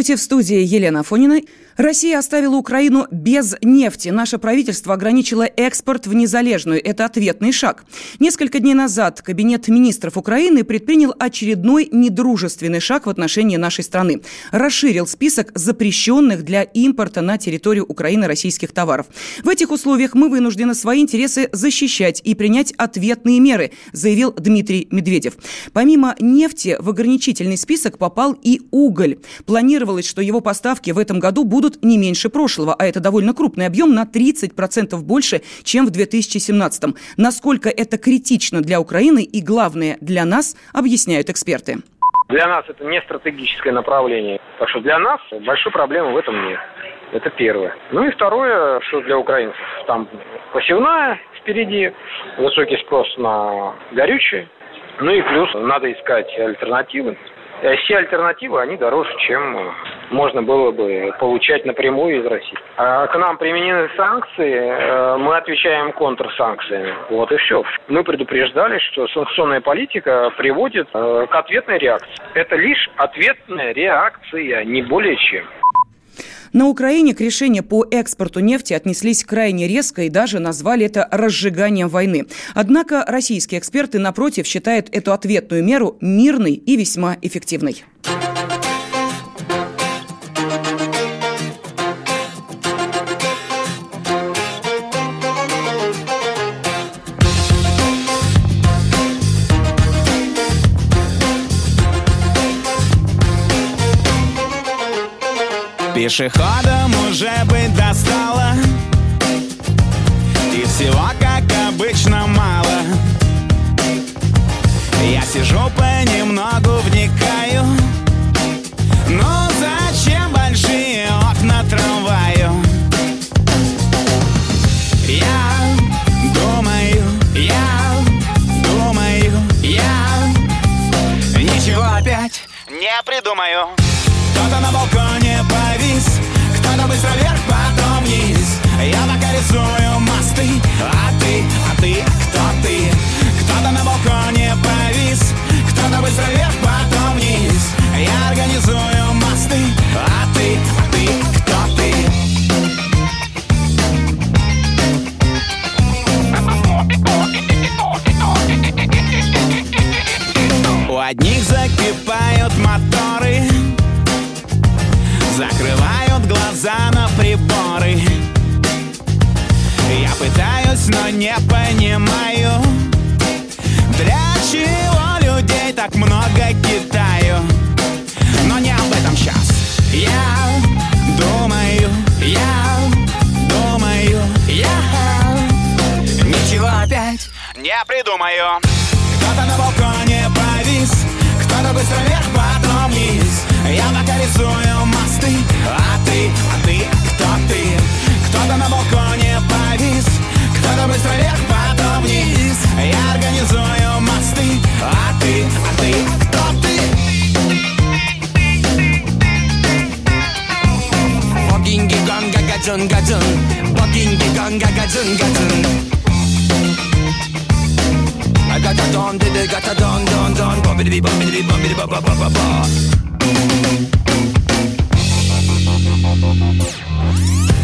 Здравствуйте, в студии Елена Фонина. Россия оставила Украину без нефти. Наше правительство ограничило экспорт в незалежную. Это ответный шаг. Несколько дней назад Кабинет министров Украины предпринял очередной недружественный шаг в отношении нашей страны. Расширил список запрещенных для импорта на территорию Украины российских товаров. В этих условиях мы вынуждены свои интересы защищать и принять ответные меры, заявил Дмитрий Медведев. Помимо нефти в ограничительный список попал и уголь. Планировалось, что его поставки в этом году будут не меньше прошлого, а это довольно крупный объем, на 30% больше, чем в 2017. Насколько это критично для Украины и, главное, для нас, объясняют эксперты. Для нас это не стратегическое направление. Так что для нас большой проблемы в этом нет. Это первое. Ну и второе, что для украинцев. Там посевная впереди, высокий спрос на горючее. Ну и плюс надо искать альтернативы. Э, все альтернативы, они дороже, чем э, можно было бы получать напрямую из России. А к нам применены санкции, э, мы отвечаем контрсанкциями. Вот и все. Мы предупреждали, что санкционная политика приводит к ответной реакции. Это лишь ответная реакция, не более чем. На Украине к решению по экспорту нефти отнеслись крайне резко и даже назвали это разжиганием войны. Однако российские эксперты, напротив, считают эту ответную меру мирной и весьма эффективной. Пешеходом уже быть достало. И всего, как обычно, мало. Я сижу понемногу, вникаю. Ну зачем большие окна трамваю? Я думаю, я думаю, я Ничего опять не придумаю Кто-то на балконе повис Кто-то быстро вверх, потом вниз Я пока рисую мосты А ты, а ты, кто ты? Кто-то на балконе повис Кто-то быстро вверх, потом вниз Я организую мосты А ты, а ты, кто ты? У одних закипают моторы Закрывают глаза на приборы. Я пытаюсь, но не понимаю гонга гаджун гаджун Богинги гонга гаджун гаджун I got a don, did it, got a don, don, don, bobbidi bobbidi bobbidi ba ba ba ba ba.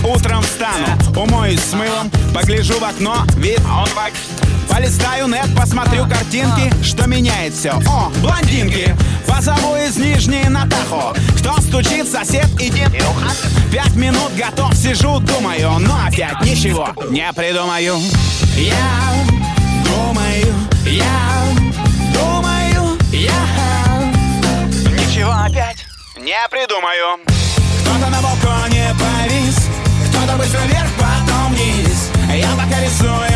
Утром встану, умоюсь с мылом, погляжу в окно, вид он Полистаю нет, посмотрю картинки, что меняет все. О, блондинки! Позову из Нижней на Тахо. Кто стучит, сосед, иди. Пять минут готов, сижу, думаю, но опять ничего не придумаю. Я думаю, я думаю, я Ничего опять не придумаю Кто-то на балконе Я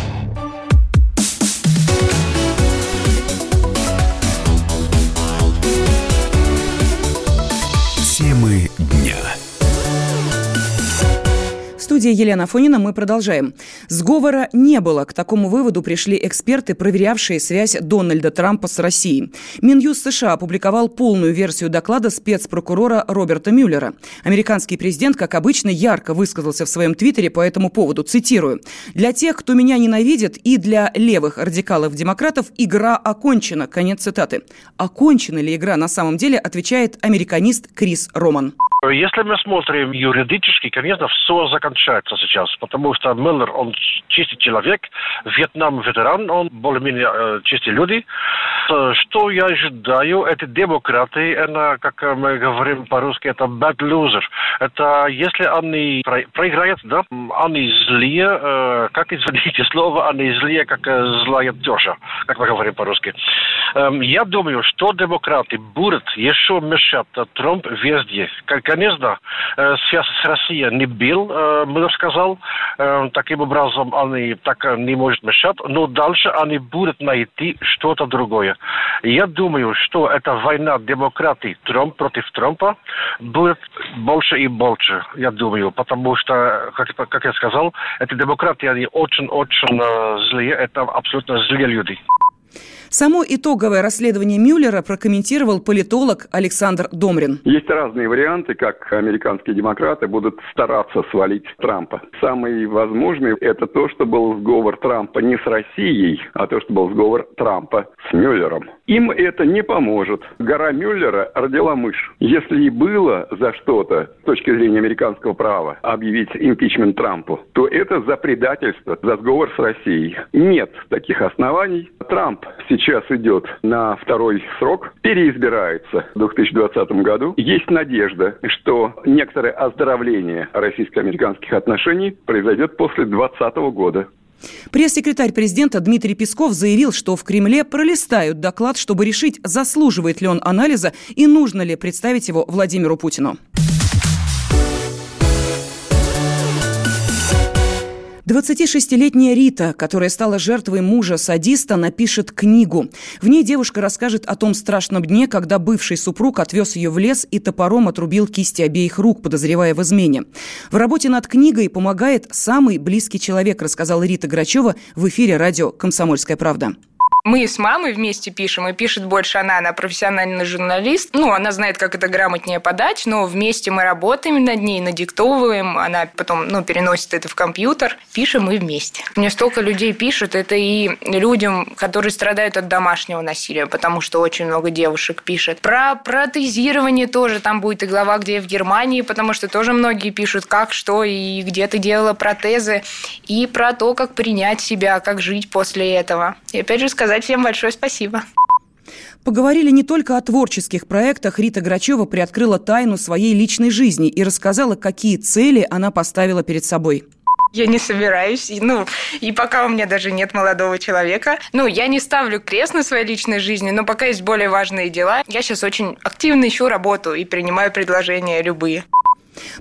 Студии Елена Фонина мы продолжаем. Сговора не было. К такому выводу пришли эксперты, проверявшие связь Дональда Трампа с Россией. Минюст США опубликовал полную версию доклада спецпрокурора Роберта Мюллера. Американский президент, как обычно, ярко высказался в своем твиттере по этому поводу. Цитирую. «Для тех, кто меня ненавидит, и для левых радикалов-демократов игра окончена». Конец цитаты. Окончена ли игра на самом деле, отвечает американист Крис Роман. Если мы смотрим юридически, конечно, все закончается сейчас, потому что Миллер, он чистый человек, Вьетнам ветеран, он более-менее э, чистые люди. Что я ожидаю, это демократы, это, как мы говорим по-русски, это bad loser. Это если они про проиграют, да, они злые, э, как извините слово, они злые, как э, злая тёжа, как мы говорим по-русски. Э, я думаю, что демократы будут еще мешать Трамп везде. Конечно, э, связь с Россией не был, э, Миллер сказал. Таким образом, они так не может мешать, но дальше они будут найти что-то другое. Я думаю, что эта война демократии Трамп против Трампа будет больше и больше, я думаю, потому что, как, как я сказал, эти демократы, они очень-очень злые, это абсолютно злые люди. Само итоговое расследование Мюллера прокомментировал политолог Александр Домрин. Есть разные варианты, как американские демократы будут стараться свалить Трампа. Самый возможный – это то, что был сговор Трампа не с Россией, а то, что был сговор Трампа с Мюллером. Им это не поможет. Гора Мюллера родила мышь. Если и было за что-то, с точки зрения американского права, объявить импичмент Трампу, то это за предательство, за сговор с Россией. Нет таких оснований. Трамп сейчас сейчас идет на второй срок, переизбирается в 2020 году. Есть надежда, что некоторое оздоровление российско-американских отношений произойдет после 2020 года. Пресс-секретарь президента Дмитрий Песков заявил, что в Кремле пролистают доклад, чтобы решить, заслуживает ли он анализа и нужно ли представить его Владимиру Путину. 26-летняя Рита, которая стала жертвой мужа-садиста, напишет книгу. В ней девушка расскажет о том страшном дне, когда бывший супруг отвез ее в лес и топором отрубил кисти обеих рук, подозревая в измене. В работе над книгой помогает самый близкий человек, рассказала Рита Грачева в эфире радио «Комсомольская правда». Мы с мамой вместе пишем, и пишет больше она, она профессиональный журналист. Ну, она знает, как это грамотнее подать, но вместе мы работаем над ней, надиктовываем, она потом, ну, переносит это в компьютер, пишем мы вместе. Мне столько людей пишут, это и людям, которые страдают от домашнего насилия, потому что очень много девушек пишет. Про протезирование тоже там будет и глава, где в Германии, потому что тоже многие пишут, как, что и где ты делала протезы, и про то, как принять себя, как жить после этого. И опять же сказать, сказать всем большое спасибо. Поговорили не только о творческих проектах. Рита Грачева приоткрыла тайну своей личной жизни и рассказала, какие цели она поставила перед собой. Я не собираюсь, ну, и пока у меня даже нет молодого человека. Ну, я не ставлю крест на своей личной жизни, но пока есть более важные дела. Я сейчас очень активно ищу работу и принимаю предложения любые.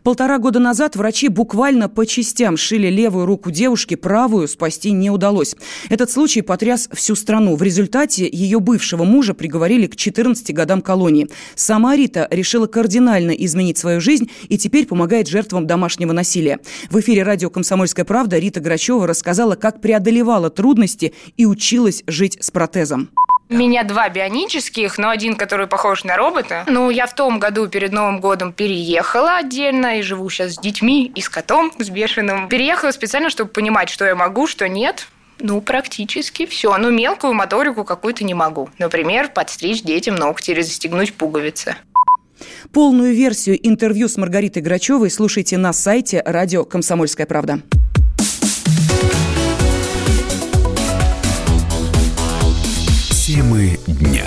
Полтора года назад врачи буквально по частям шили левую руку девушки, правую спасти не удалось. Этот случай потряс всю страну. В результате ее бывшего мужа приговорили к 14 годам колонии. Сама Рита решила кардинально изменить свою жизнь и теперь помогает жертвам домашнего насилия. В эфире радио «Комсомольская правда» Рита Грачева рассказала, как преодолевала трудности и училась жить с протезом. У меня два бионических, но один, который похож на робота. Ну, я в том году перед Новым годом переехала отдельно и живу сейчас с детьми и с котом, с бешеным. Переехала специально, чтобы понимать, что я могу, что нет. Ну, практически все. Ну, мелкую моторику какую-то не могу. Например, подстричь детям ногти или застегнуть пуговицы. Полную версию интервью с Маргаритой Грачевой слушайте на сайте радио «Комсомольская правда». Темы дня.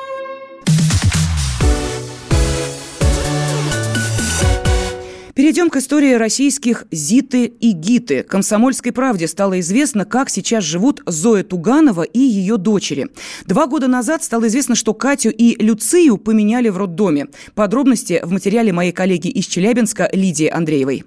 Перейдем к истории российских Зиты и Гиты. Комсомольской правде стало известно, как сейчас живут Зоя Туганова и ее дочери. Два года назад стало известно, что Катю и Люцию поменяли в роддоме. Подробности в материале моей коллеги из Челябинска Лидии Андреевой.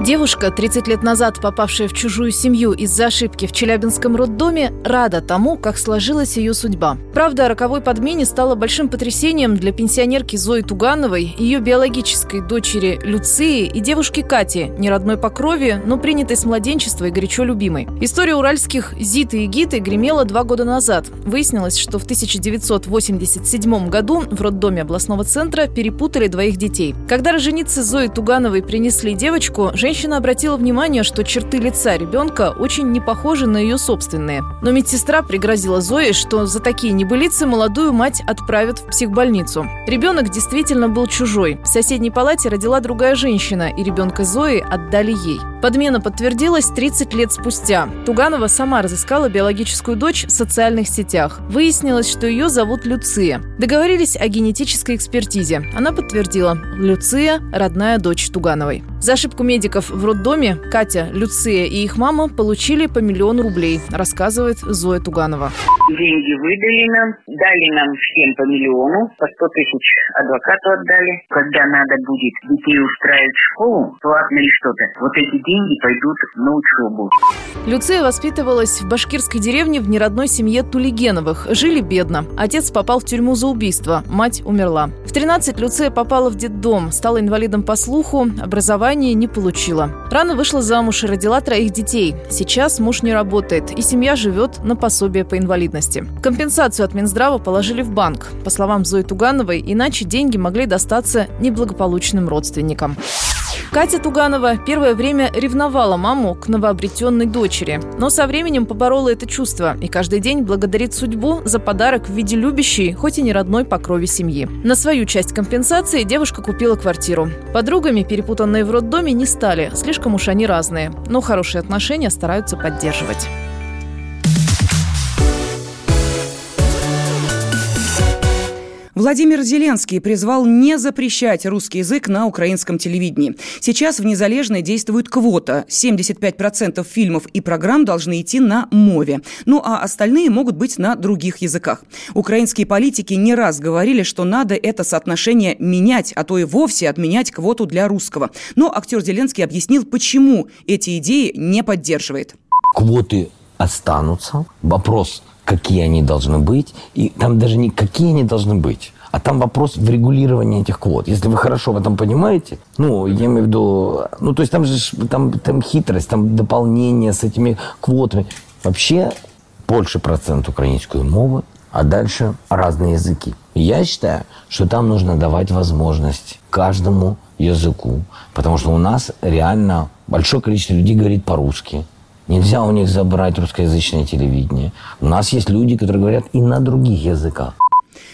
Девушка, 30 лет назад попавшая в чужую семью из-за ошибки в Челябинском роддоме, рада тому, как сложилась ее судьба. Правда о роковой подмене стала большим потрясением для пенсионерки Зои Тугановой, ее биологической дочери Люции и девушки Кати, не родной по крови, но принятой с младенчества и горячо любимой. История уральских Зиты и Гиты гремела два года назад. Выяснилось, что в 1987 году в роддоме областного центра перепутали двоих детей. Когда роженицы Зои Тугановой принесли девочку, женщина обратила внимание, что черты лица ребенка очень не похожи на ее собственные. Но медсестра пригрозила Зое, что за такие небылицы молодую мать отправят в психбольницу. Ребенок действительно был чужой. В соседней палате родила другая женщина, и ребенка Зои отдали ей. Подмена подтвердилась 30 лет спустя. Туганова сама разыскала биологическую дочь в социальных сетях. Выяснилось, что ее зовут Люция. Договорились о генетической экспертизе. Она подтвердила – Люция – родная дочь Тугановой. За ошибку медиков в роддоме Катя, Люция и их мама получили по миллиону рублей, рассказывает Зоя Туганова. Деньги выдали нам, дали нам всем по миллиону, по 100 тысяч адвокату отдали. Когда надо будет детей устраивать в школу, платно или что-то, вот эти деньги пойдут на учебу. Люция воспитывалась в башкирской деревне в неродной семье Тулигеновых. Жили бедно. Отец попал в тюрьму за убийство, мать умерла. В 13 Люция попала в детдом, стала инвалидом по слуху, образование не получила. Рано вышла замуж и родила троих детей. Сейчас муж не работает, и семья живет на пособие по инвалидности. Компенсацию от Минздрава положили в банк. По словам Зои Тугановой, иначе деньги могли достаться неблагополучным родственникам. Катя Туганова первое время ревновала маму к новообретенной дочери, но со временем поборола это чувство и каждый день благодарит судьбу за подарок в виде любящей, хоть и не родной по крови семьи. На свою часть компенсации девушка купила квартиру. Подругами, перепутанные в роддоме, не стали, слишком уж они разные, но хорошие отношения стараются поддерживать. Владимир Зеленский призвал не запрещать русский язык на украинском телевидении. Сейчас в Незалежной действует квота. 75% фильмов и программ должны идти на мове. Ну а остальные могут быть на других языках. Украинские политики не раз говорили, что надо это соотношение менять, а то и вовсе отменять квоту для русского. Но актер Зеленский объяснил, почему эти идеи не поддерживает. Квоты останутся. Вопрос какие они должны быть. И там даже не какие они должны быть, а там вопрос в регулировании этих квот. Если вы хорошо в этом понимаете, ну, я имею в виду, ну, то есть там же там, там хитрость, там дополнение с этими квотами. Вообще больше процент украинской мовы, а дальше разные языки. я считаю, что там нужно давать возможность каждому языку, потому что у нас реально большое количество людей говорит по-русски. Нельзя у них забрать русскоязычное телевидение. У нас есть люди, которые говорят и на других языках.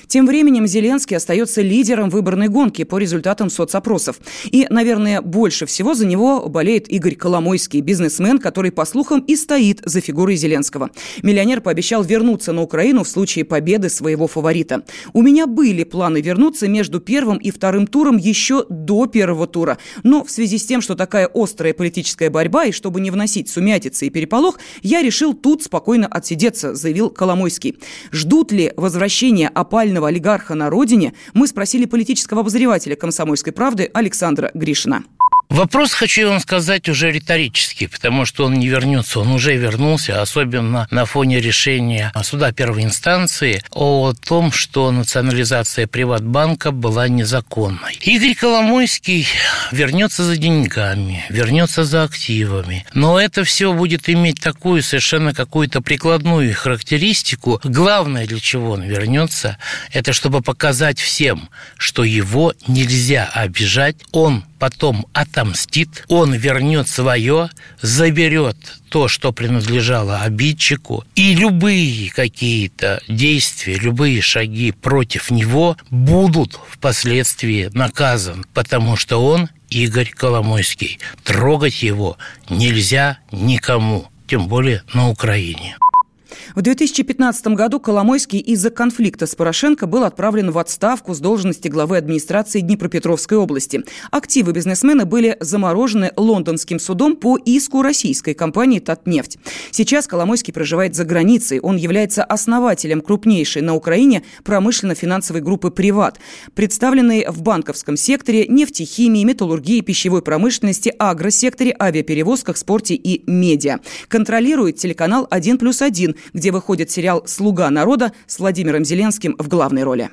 Тем временем Зеленский остается лидером выборной гонки по результатам соцопросов. И, наверное, больше всего за него болеет Игорь Коломойский, бизнесмен, который, по слухам, и стоит за фигурой Зеленского. Миллионер пообещал вернуться на Украину в случае победы своего фаворита. У меня были планы вернуться между первым и вторым туром еще до первого тура. Но в связи с тем, что такая острая политическая борьба, и чтобы не вносить сумятицы и переполох, я решил тут спокойно отсидеться, заявил Коломойский. Ждут ли возвращения опального главного олигарха на родине, мы спросили политического обозревателя «Комсомольской правды» Александра Гришина. Вопрос, хочу вам сказать, уже риторический, потому что он не вернется, он уже вернулся, особенно на фоне решения суда первой инстанции о том, что национализация Приватбанка была незаконной. Игорь Коломойский вернется за деньгами, вернется за активами, но это все будет иметь такую совершенно какую-то прикладную характеристику. Главное, для чего он вернется, это чтобы показать всем, что его нельзя обижать, он потом отомстит, он вернет свое, заберет то, что принадлежало обидчику, и любые какие-то действия, любые шаги против него будут впоследствии наказаны, потому что он Игорь Коломойский. Трогать его нельзя никому, тем более на Украине. В 2015 году Коломойский из-за конфликта с Порошенко был отправлен в отставку с должности главы администрации Днепропетровской области. Активы бизнесмена были заморожены лондонским судом по иску российской компании «Татнефть». Сейчас Коломойский проживает за границей. Он является основателем крупнейшей на Украине промышленно-финансовой группы «Приват», представленной в банковском секторе, нефтехимии, металлургии, пищевой промышленности, агросекторе, авиаперевозках, спорте и медиа. Контролирует телеканал «1 плюс 1», где выходит сериал «Слуга народа» с Владимиром Зеленским в главной роли.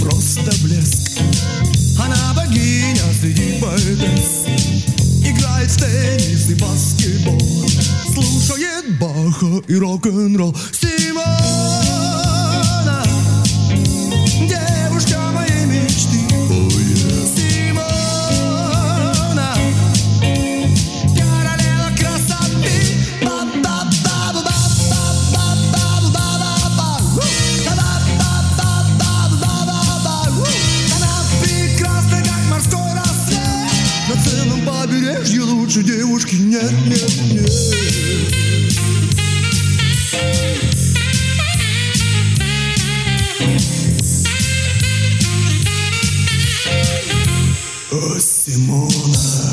Просто блеск. Она богиня среди поэтесс Играет в теннис и баскетбол. Слушает Баха и рок-н-ролл. Симона побережье лучше девушки нет, нет, нет О, Симона